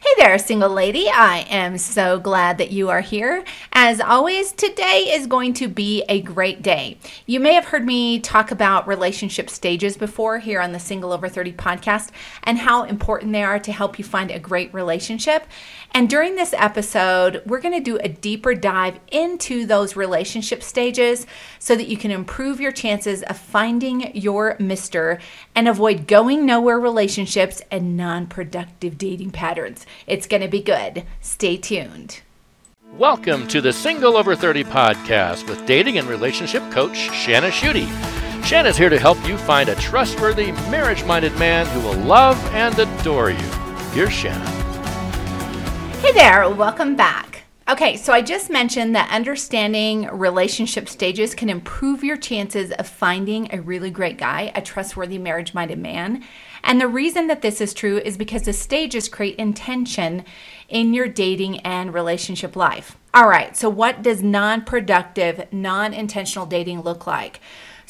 Hey there, single lady. I am so glad that you are here. As always, today is going to be a great day. You may have heard me talk about relationship stages before here on the Single Over 30 podcast and how important they are to help you find a great relationship. And during this episode, we're going to do a deeper dive into those relationship stages so that you can improve your chances of finding your Mister and avoid going nowhere relationships and non productive dating patterns. It's going to be good. Stay tuned. Welcome to the Single Over 30 podcast with dating and relationship coach Shanna Schutte. Shanna's here to help you find a trustworthy, marriage minded man who will love and adore you. Here's Shanna. Hey there, welcome back. Okay, so I just mentioned that understanding relationship stages can improve your chances of finding a really great guy, a trustworthy marriage minded man. And the reason that this is true is because the stages create intention in your dating and relationship life. All right, so what does non productive, non intentional dating look like?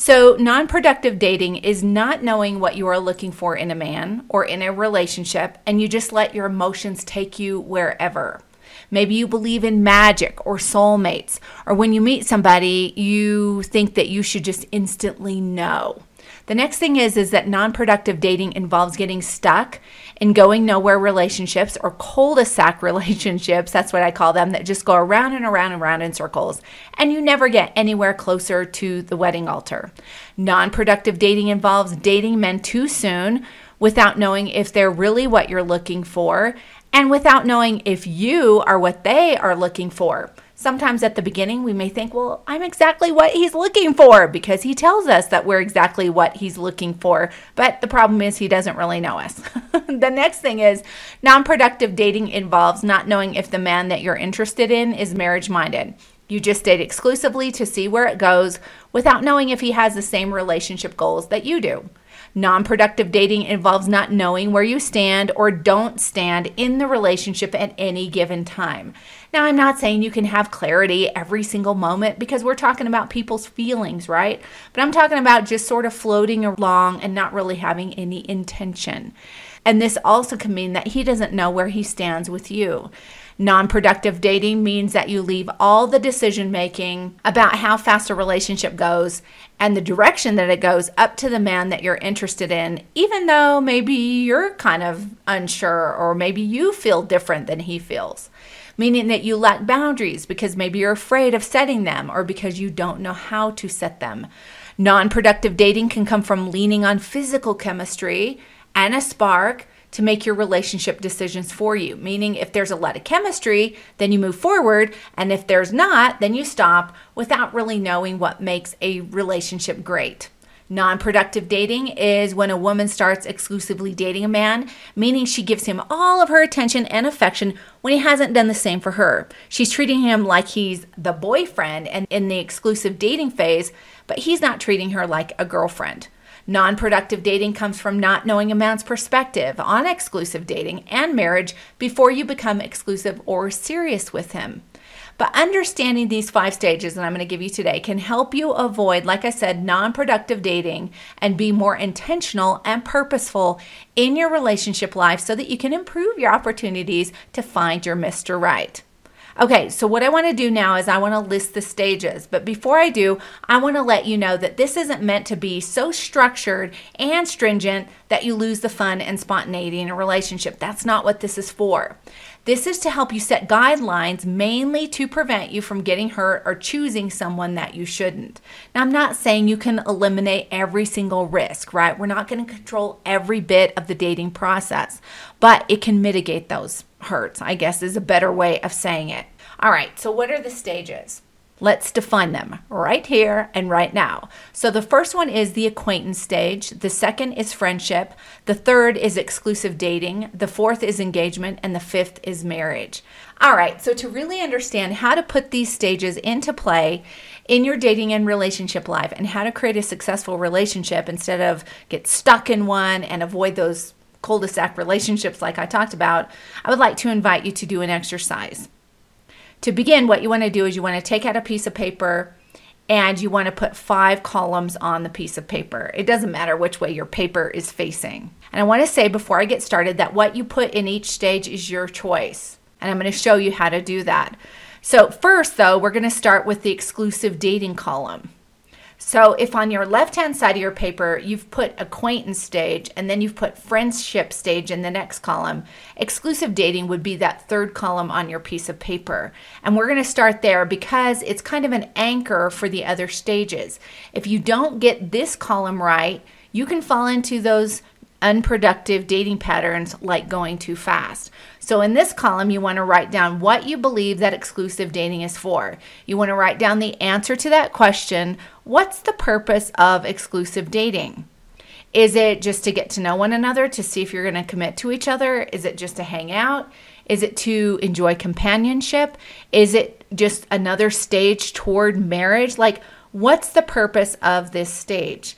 So, non productive dating is not knowing what you are looking for in a man or in a relationship, and you just let your emotions take you wherever. Maybe you believe in magic or soulmates, or when you meet somebody, you think that you should just instantly know. The next thing is is that non-productive dating involves getting stuck in going nowhere relationships or cul-de-sac relationships, that's what I call them, that just go around and around and around in circles and you never get anywhere closer to the wedding altar. Non-productive dating involves dating men too soon without knowing if they're really what you're looking for and without knowing if you are what they are looking for. Sometimes at the beginning, we may think, well, I'm exactly what he's looking for because he tells us that we're exactly what he's looking for. But the problem is, he doesn't really know us. the next thing is non productive dating involves not knowing if the man that you're interested in is marriage minded. You just date exclusively to see where it goes without knowing if he has the same relationship goals that you do. Non productive dating involves not knowing where you stand or don't stand in the relationship at any given time. Now, I'm not saying you can have clarity every single moment because we're talking about people's feelings, right? But I'm talking about just sort of floating along and not really having any intention. And this also can mean that he doesn't know where he stands with you. Non productive dating means that you leave all the decision making about how fast a relationship goes and the direction that it goes up to the man that you're interested in, even though maybe you're kind of unsure or maybe you feel different than he feels. Meaning that you lack boundaries because maybe you're afraid of setting them or because you don't know how to set them. Non productive dating can come from leaning on physical chemistry and a spark to make your relationship decisions for you. Meaning, if there's a lot of chemistry, then you move forward. And if there's not, then you stop without really knowing what makes a relationship great. Non productive dating is when a woman starts exclusively dating a man, meaning she gives him all of her attention and affection when he hasn't done the same for her. She's treating him like he's the boyfriend and in the exclusive dating phase, but he's not treating her like a girlfriend. Non productive dating comes from not knowing a man's perspective on exclusive dating and marriage before you become exclusive or serious with him. But understanding these five stages that I'm going to give you today can help you avoid, like I said, non productive dating and be more intentional and purposeful in your relationship life so that you can improve your opportunities to find your Mr. Right. Okay, so what I want to do now is I want to list the stages. But before I do, I want to let you know that this isn't meant to be so structured and stringent that you lose the fun and spontaneity in a relationship. That's not what this is for. This is to help you set guidelines mainly to prevent you from getting hurt or choosing someone that you shouldn't. Now, I'm not saying you can eliminate every single risk, right? We're not going to control every bit of the dating process, but it can mitigate those hurts, I guess is a better way of saying it. All right, so what are the stages? Let's define them right here and right now. So, the first one is the acquaintance stage. The second is friendship. The third is exclusive dating. The fourth is engagement. And the fifth is marriage. All right, so to really understand how to put these stages into play in your dating and relationship life and how to create a successful relationship instead of get stuck in one and avoid those cul de sac relationships, like I talked about, I would like to invite you to do an exercise. To begin, what you want to do is you want to take out a piece of paper and you want to put five columns on the piece of paper. It doesn't matter which way your paper is facing. And I want to say before I get started that what you put in each stage is your choice. And I'm going to show you how to do that. So, first, though, we're going to start with the exclusive dating column. So, if on your left hand side of your paper you've put acquaintance stage and then you've put friendship stage in the next column, exclusive dating would be that third column on your piece of paper. And we're going to start there because it's kind of an anchor for the other stages. If you don't get this column right, you can fall into those unproductive dating patterns like going too fast. So, in this column, you want to write down what you believe that exclusive dating is for. You want to write down the answer to that question What's the purpose of exclusive dating? Is it just to get to know one another, to see if you're going to commit to each other? Is it just to hang out? Is it to enjoy companionship? Is it just another stage toward marriage? Like, what's the purpose of this stage?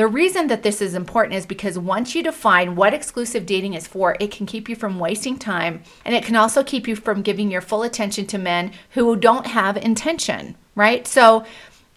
The reason that this is important is because once you define what exclusive dating is for, it can keep you from wasting time and it can also keep you from giving your full attention to men who don't have intention, right? So,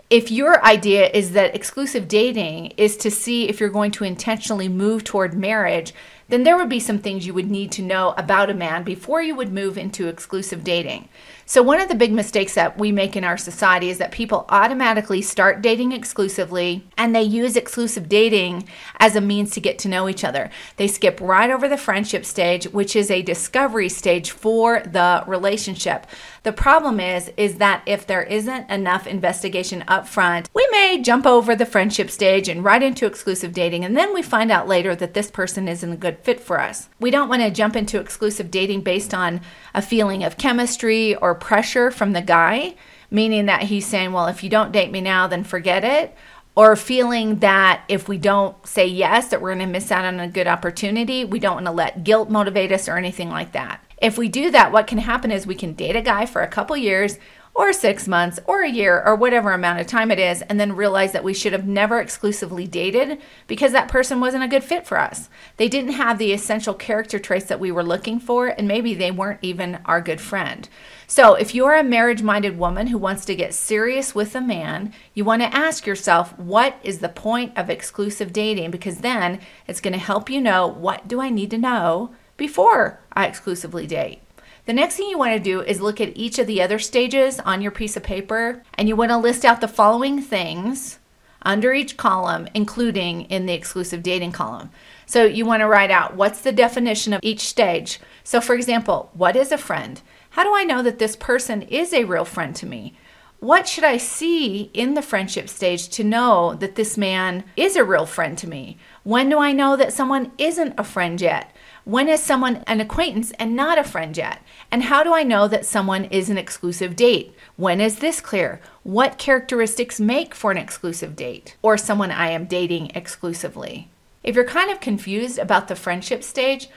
if your idea is that exclusive dating is to see if you're going to intentionally move toward marriage, then there would be some things you would need to know about a man before you would move into exclusive dating. So, one of the big mistakes that we make in our society is that people automatically start dating exclusively and they use exclusive dating as a means to get to know each other. They skip right over the friendship stage, which is a discovery stage for the relationship. The problem is is that if there isn't enough investigation up front, we may jump over the friendship stage and right into exclusive dating and then we find out later that this person isn't a good fit for us. We don't want to jump into exclusive dating based on a feeling of chemistry or pressure from the guy, meaning that he's saying, Well, if you don't date me now, then forget it. Or feeling that if we don't say yes, that we're going to miss out on a good opportunity. We don't want to let guilt motivate us or anything like that. If we do that, what can happen is we can date a guy for a couple years or six months or a year or whatever amount of time it is, and then realize that we should have never exclusively dated because that person wasn't a good fit for us. They didn't have the essential character traits that we were looking for, and maybe they weren't even our good friend. So, if you're a marriage minded woman who wants to get serious with a man, you want to ask yourself, what is the point of exclusive dating? Because then it's going to help you know what do I need to know before I exclusively date. The next thing you want to do is look at each of the other stages on your piece of paper, and you want to list out the following things under each column, including in the exclusive dating column. So you want to write out what's the definition of each stage. So, for example, what is a friend? How do I know that this person is a real friend to me? What should I see in the friendship stage to know that this man is a real friend to me? When do I know that someone isn't a friend yet? When is someone an acquaintance and not a friend yet? And how do I know that someone is an exclusive date? When is this clear? What characteristics make for an exclusive date or someone I am dating exclusively? If you're kind of confused about the friendship stage,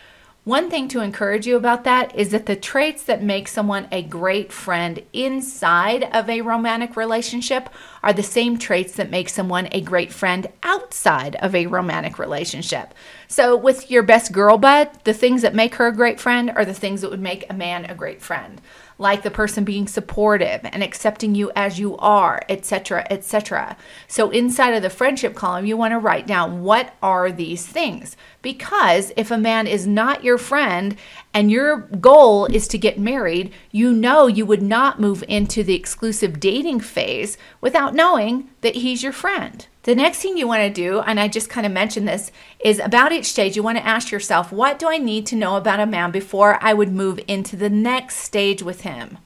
one thing to encourage you about that is that the traits that make someone a great friend inside of a romantic relationship are the same traits that make someone a great friend outside of a romantic relationship. So, with your best girl bud, the things that make her a great friend are the things that would make a man a great friend like the person being supportive and accepting you as you are, etc., etc. So inside of the friendship column, you want to write down what are these things? Because if a man is not your friend and your goal is to get married, you know you would not move into the exclusive dating phase without knowing that he's your friend. The next thing you want to do, and I just kind of mentioned this, is about each stage, you want to ask yourself, what do I need to know about a man before I would move into the next stage with him?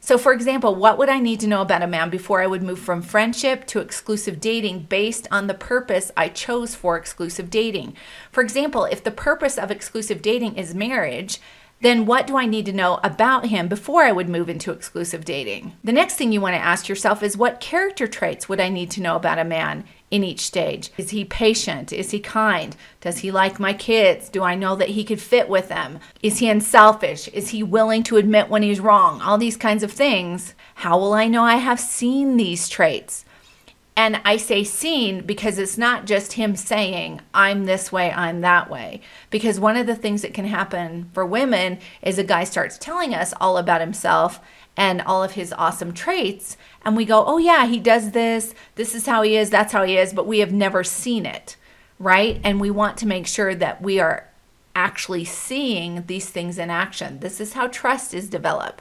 So, for example, what would I need to know about a man before I would move from friendship to exclusive dating based on the purpose I chose for exclusive dating? For example, if the purpose of exclusive dating is marriage, then what do I need to know about him before I would move into exclusive dating? The next thing you want to ask yourself is what character traits would I need to know about a man in each stage? Is he patient? Is he kind? Does he like my kids? Do I know that he could fit with them? Is he unselfish? Is he willing to admit when he's wrong? All these kinds of things. How will I know I have seen these traits? And I say seen because it's not just him saying, I'm this way, I'm that way. Because one of the things that can happen for women is a guy starts telling us all about himself and all of his awesome traits. And we go, oh, yeah, he does this. This is how he is. That's how he is. But we have never seen it, right? And we want to make sure that we are actually seeing these things in action. This is how trust is developed.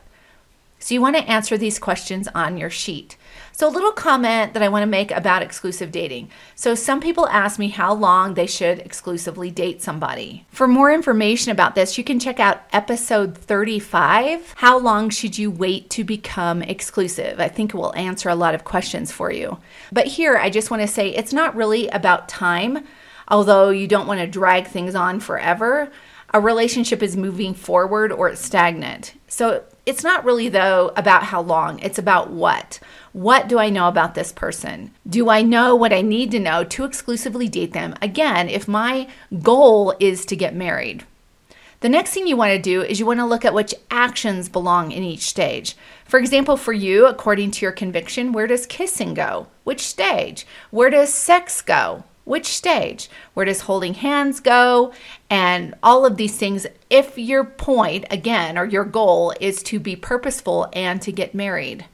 So you want to answer these questions on your sheet. So, a little comment that I want to make about exclusive dating. So, some people ask me how long they should exclusively date somebody. For more information about this, you can check out episode 35 How long should you wait to become exclusive? I think it will answer a lot of questions for you. But here, I just want to say it's not really about time, although you don't want to drag things on forever. A relationship is moving forward or it's stagnant. So, it's not really, though, about how long, it's about what. What do I know about this person? Do I know what I need to know to exclusively date them? Again, if my goal is to get married. The next thing you want to do is you want to look at which actions belong in each stage. For example, for you, according to your conviction, where does kissing go? Which stage? Where does sex go? Which stage? Where does holding hands go? And all of these things, if your point, again, or your goal is to be purposeful and to get married.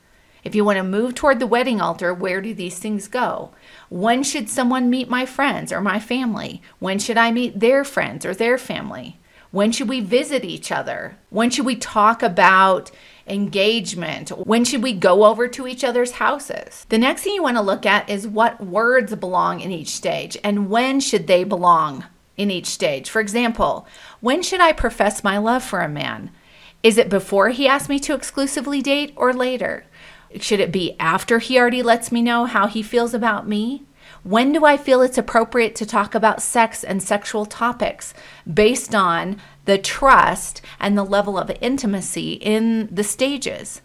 If you want to move toward the wedding altar, where do these things go? When should someone meet my friends or my family? When should I meet their friends or their family? When should we visit each other? When should we talk about engagement? When should we go over to each other's houses? The next thing you want to look at is what words belong in each stage and when should they belong in each stage. For example, when should I profess my love for a man? Is it before he asks me to exclusively date or later? Should it be after he already lets me know how he feels about me? When do I feel it's appropriate to talk about sex and sexual topics based on the trust and the level of intimacy in the stages?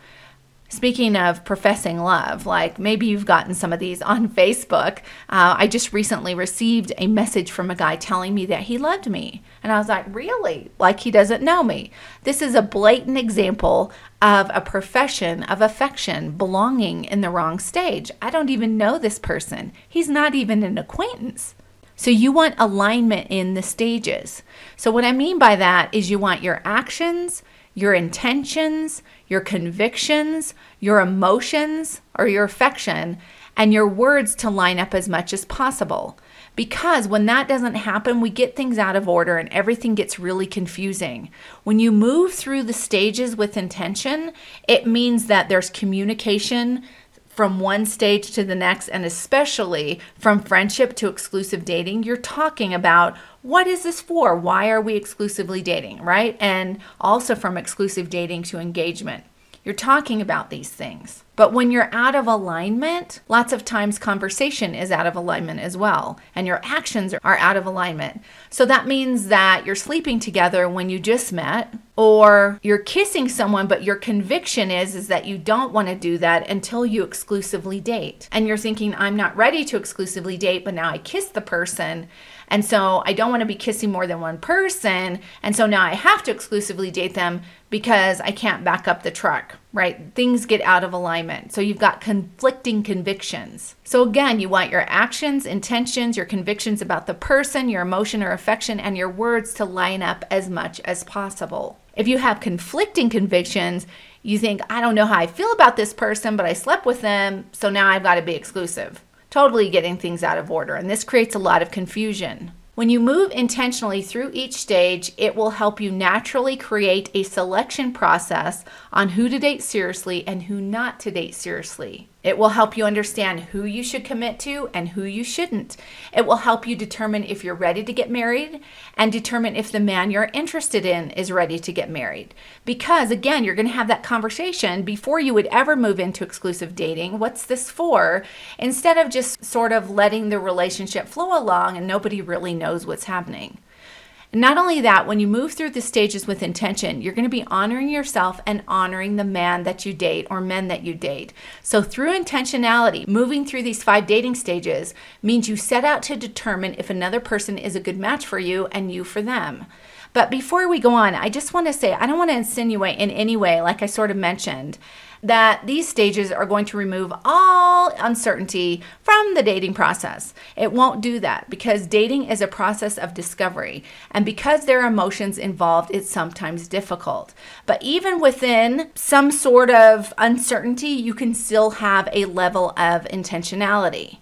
Speaking of professing love, like maybe you've gotten some of these on Facebook. Uh, I just recently received a message from a guy telling me that he loved me. And I was like, really? Like he doesn't know me. This is a blatant example of a profession of affection belonging in the wrong stage. I don't even know this person, he's not even an acquaintance. So you want alignment in the stages. So, what I mean by that is you want your actions, your intentions, your convictions, your emotions, or your affection, and your words to line up as much as possible. Because when that doesn't happen, we get things out of order and everything gets really confusing. When you move through the stages with intention, it means that there's communication from one stage to the next, and especially from friendship to exclusive dating, you're talking about what is this for? Why are we exclusively dating, right? And also from exclusive dating to engagement. You're talking about these things. But when you're out of alignment, lots of times conversation is out of alignment as well, and your actions are out of alignment. So that means that you're sleeping together when you just met, or you're kissing someone but your conviction is is that you don't want to do that until you exclusively date. And you're thinking I'm not ready to exclusively date, but now I kiss the person and so I don't want to be kissing more than one person. And so now I have to exclusively date them because I can't back up the truck, right? Things get out of alignment. So you've got conflicting convictions. So again, you want your actions, intentions, your convictions about the person, your emotion or affection, and your words to line up as much as possible. If you have conflicting convictions, you think, I don't know how I feel about this person, but I slept with them, so now I've got to be exclusive totally getting things out of order. And this creates a lot of confusion. When you move intentionally through each stage, it will help you naturally create a selection process on who to date seriously and who not to date seriously. It will help you understand who you should commit to and who you shouldn't. It will help you determine if you're ready to get married and determine if the man you're interested in is ready to get married. Because again, you're going to have that conversation before you would ever move into exclusive dating. What's this for? Instead of just sort of letting the relationship flow along and nobody really knows what's happening. And not only that, when you move through the stages with intention, you're going to be honoring yourself and honoring the man that you date or men that you date. So, through intentionality, moving through these five dating stages means you set out to determine if another person is a good match for you and you for them. But before we go on, I just want to say I don't want to insinuate in any way, like I sort of mentioned, that these stages are going to remove all uncertainty from the dating process. It won't do that because dating is a process of discovery. And because there are emotions involved, it's sometimes difficult. But even within some sort of uncertainty, you can still have a level of intentionality.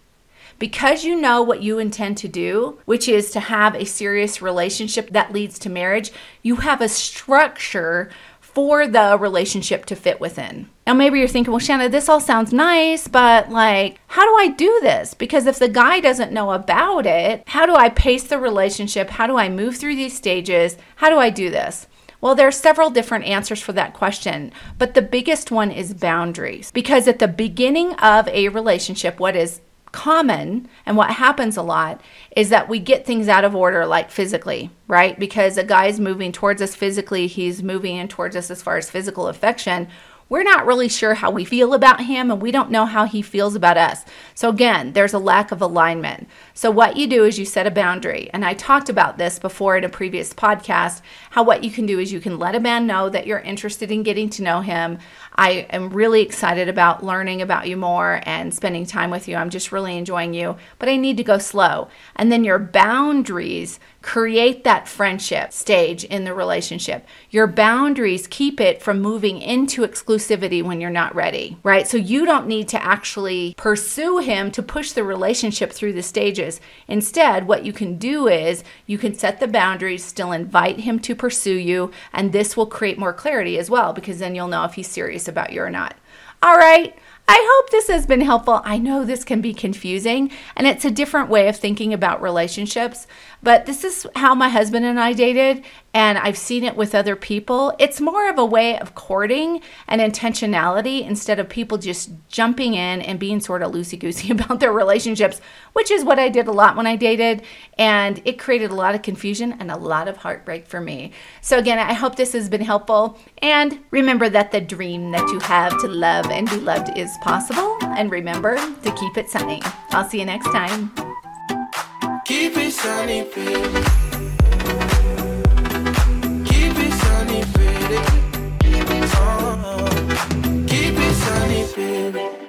Because you know what you intend to do, which is to have a serious relationship that leads to marriage, you have a structure for the relationship to fit within. Now, maybe you're thinking, well, Shanna, this all sounds nice, but like, how do I do this? Because if the guy doesn't know about it, how do I pace the relationship? How do I move through these stages? How do I do this? Well, there are several different answers for that question, but the biggest one is boundaries. Because at the beginning of a relationship, what is common and what happens a lot is that we get things out of order like physically right because a guy's moving towards us physically he's moving in towards us as far as physical affection we're not really sure how we feel about him and we don't know how he feels about us. So, again, there's a lack of alignment. So, what you do is you set a boundary. And I talked about this before in a previous podcast how what you can do is you can let a man know that you're interested in getting to know him. I am really excited about learning about you more and spending time with you. I'm just really enjoying you, but I need to go slow. And then your boundaries create that friendship stage in the relationship. Your boundaries keep it from moving into exclusivity when you're not ready, right? So you don't need to actually pursue him to push the relationship through the stages. Instead, what you can do is you can set the boundaries, still invite him to pursue you, and this will create more clarity as well because then you'll know if he's serious about you or not. All right. I hope this has been helpful. I know this can be confusing and it's a different way of thinking about relationships, but this is how my husband and I dated, and I've seen it with other people. It's more of a way of courting and intentionality instead of people just jumping in and being sort of loosey goosey about their relationships, which is what I did a lot when I dated. And it created a lot of confusion and a lot of heartbreak for me. So, again, I hope this has been helpful. And remember that the dream that you have to love and be loved is possible. And remember to keep it sunny. I'll see you next time. Keep it sunny, baby. Keep it sunny, baby. Oh. Keep it sunny, baby.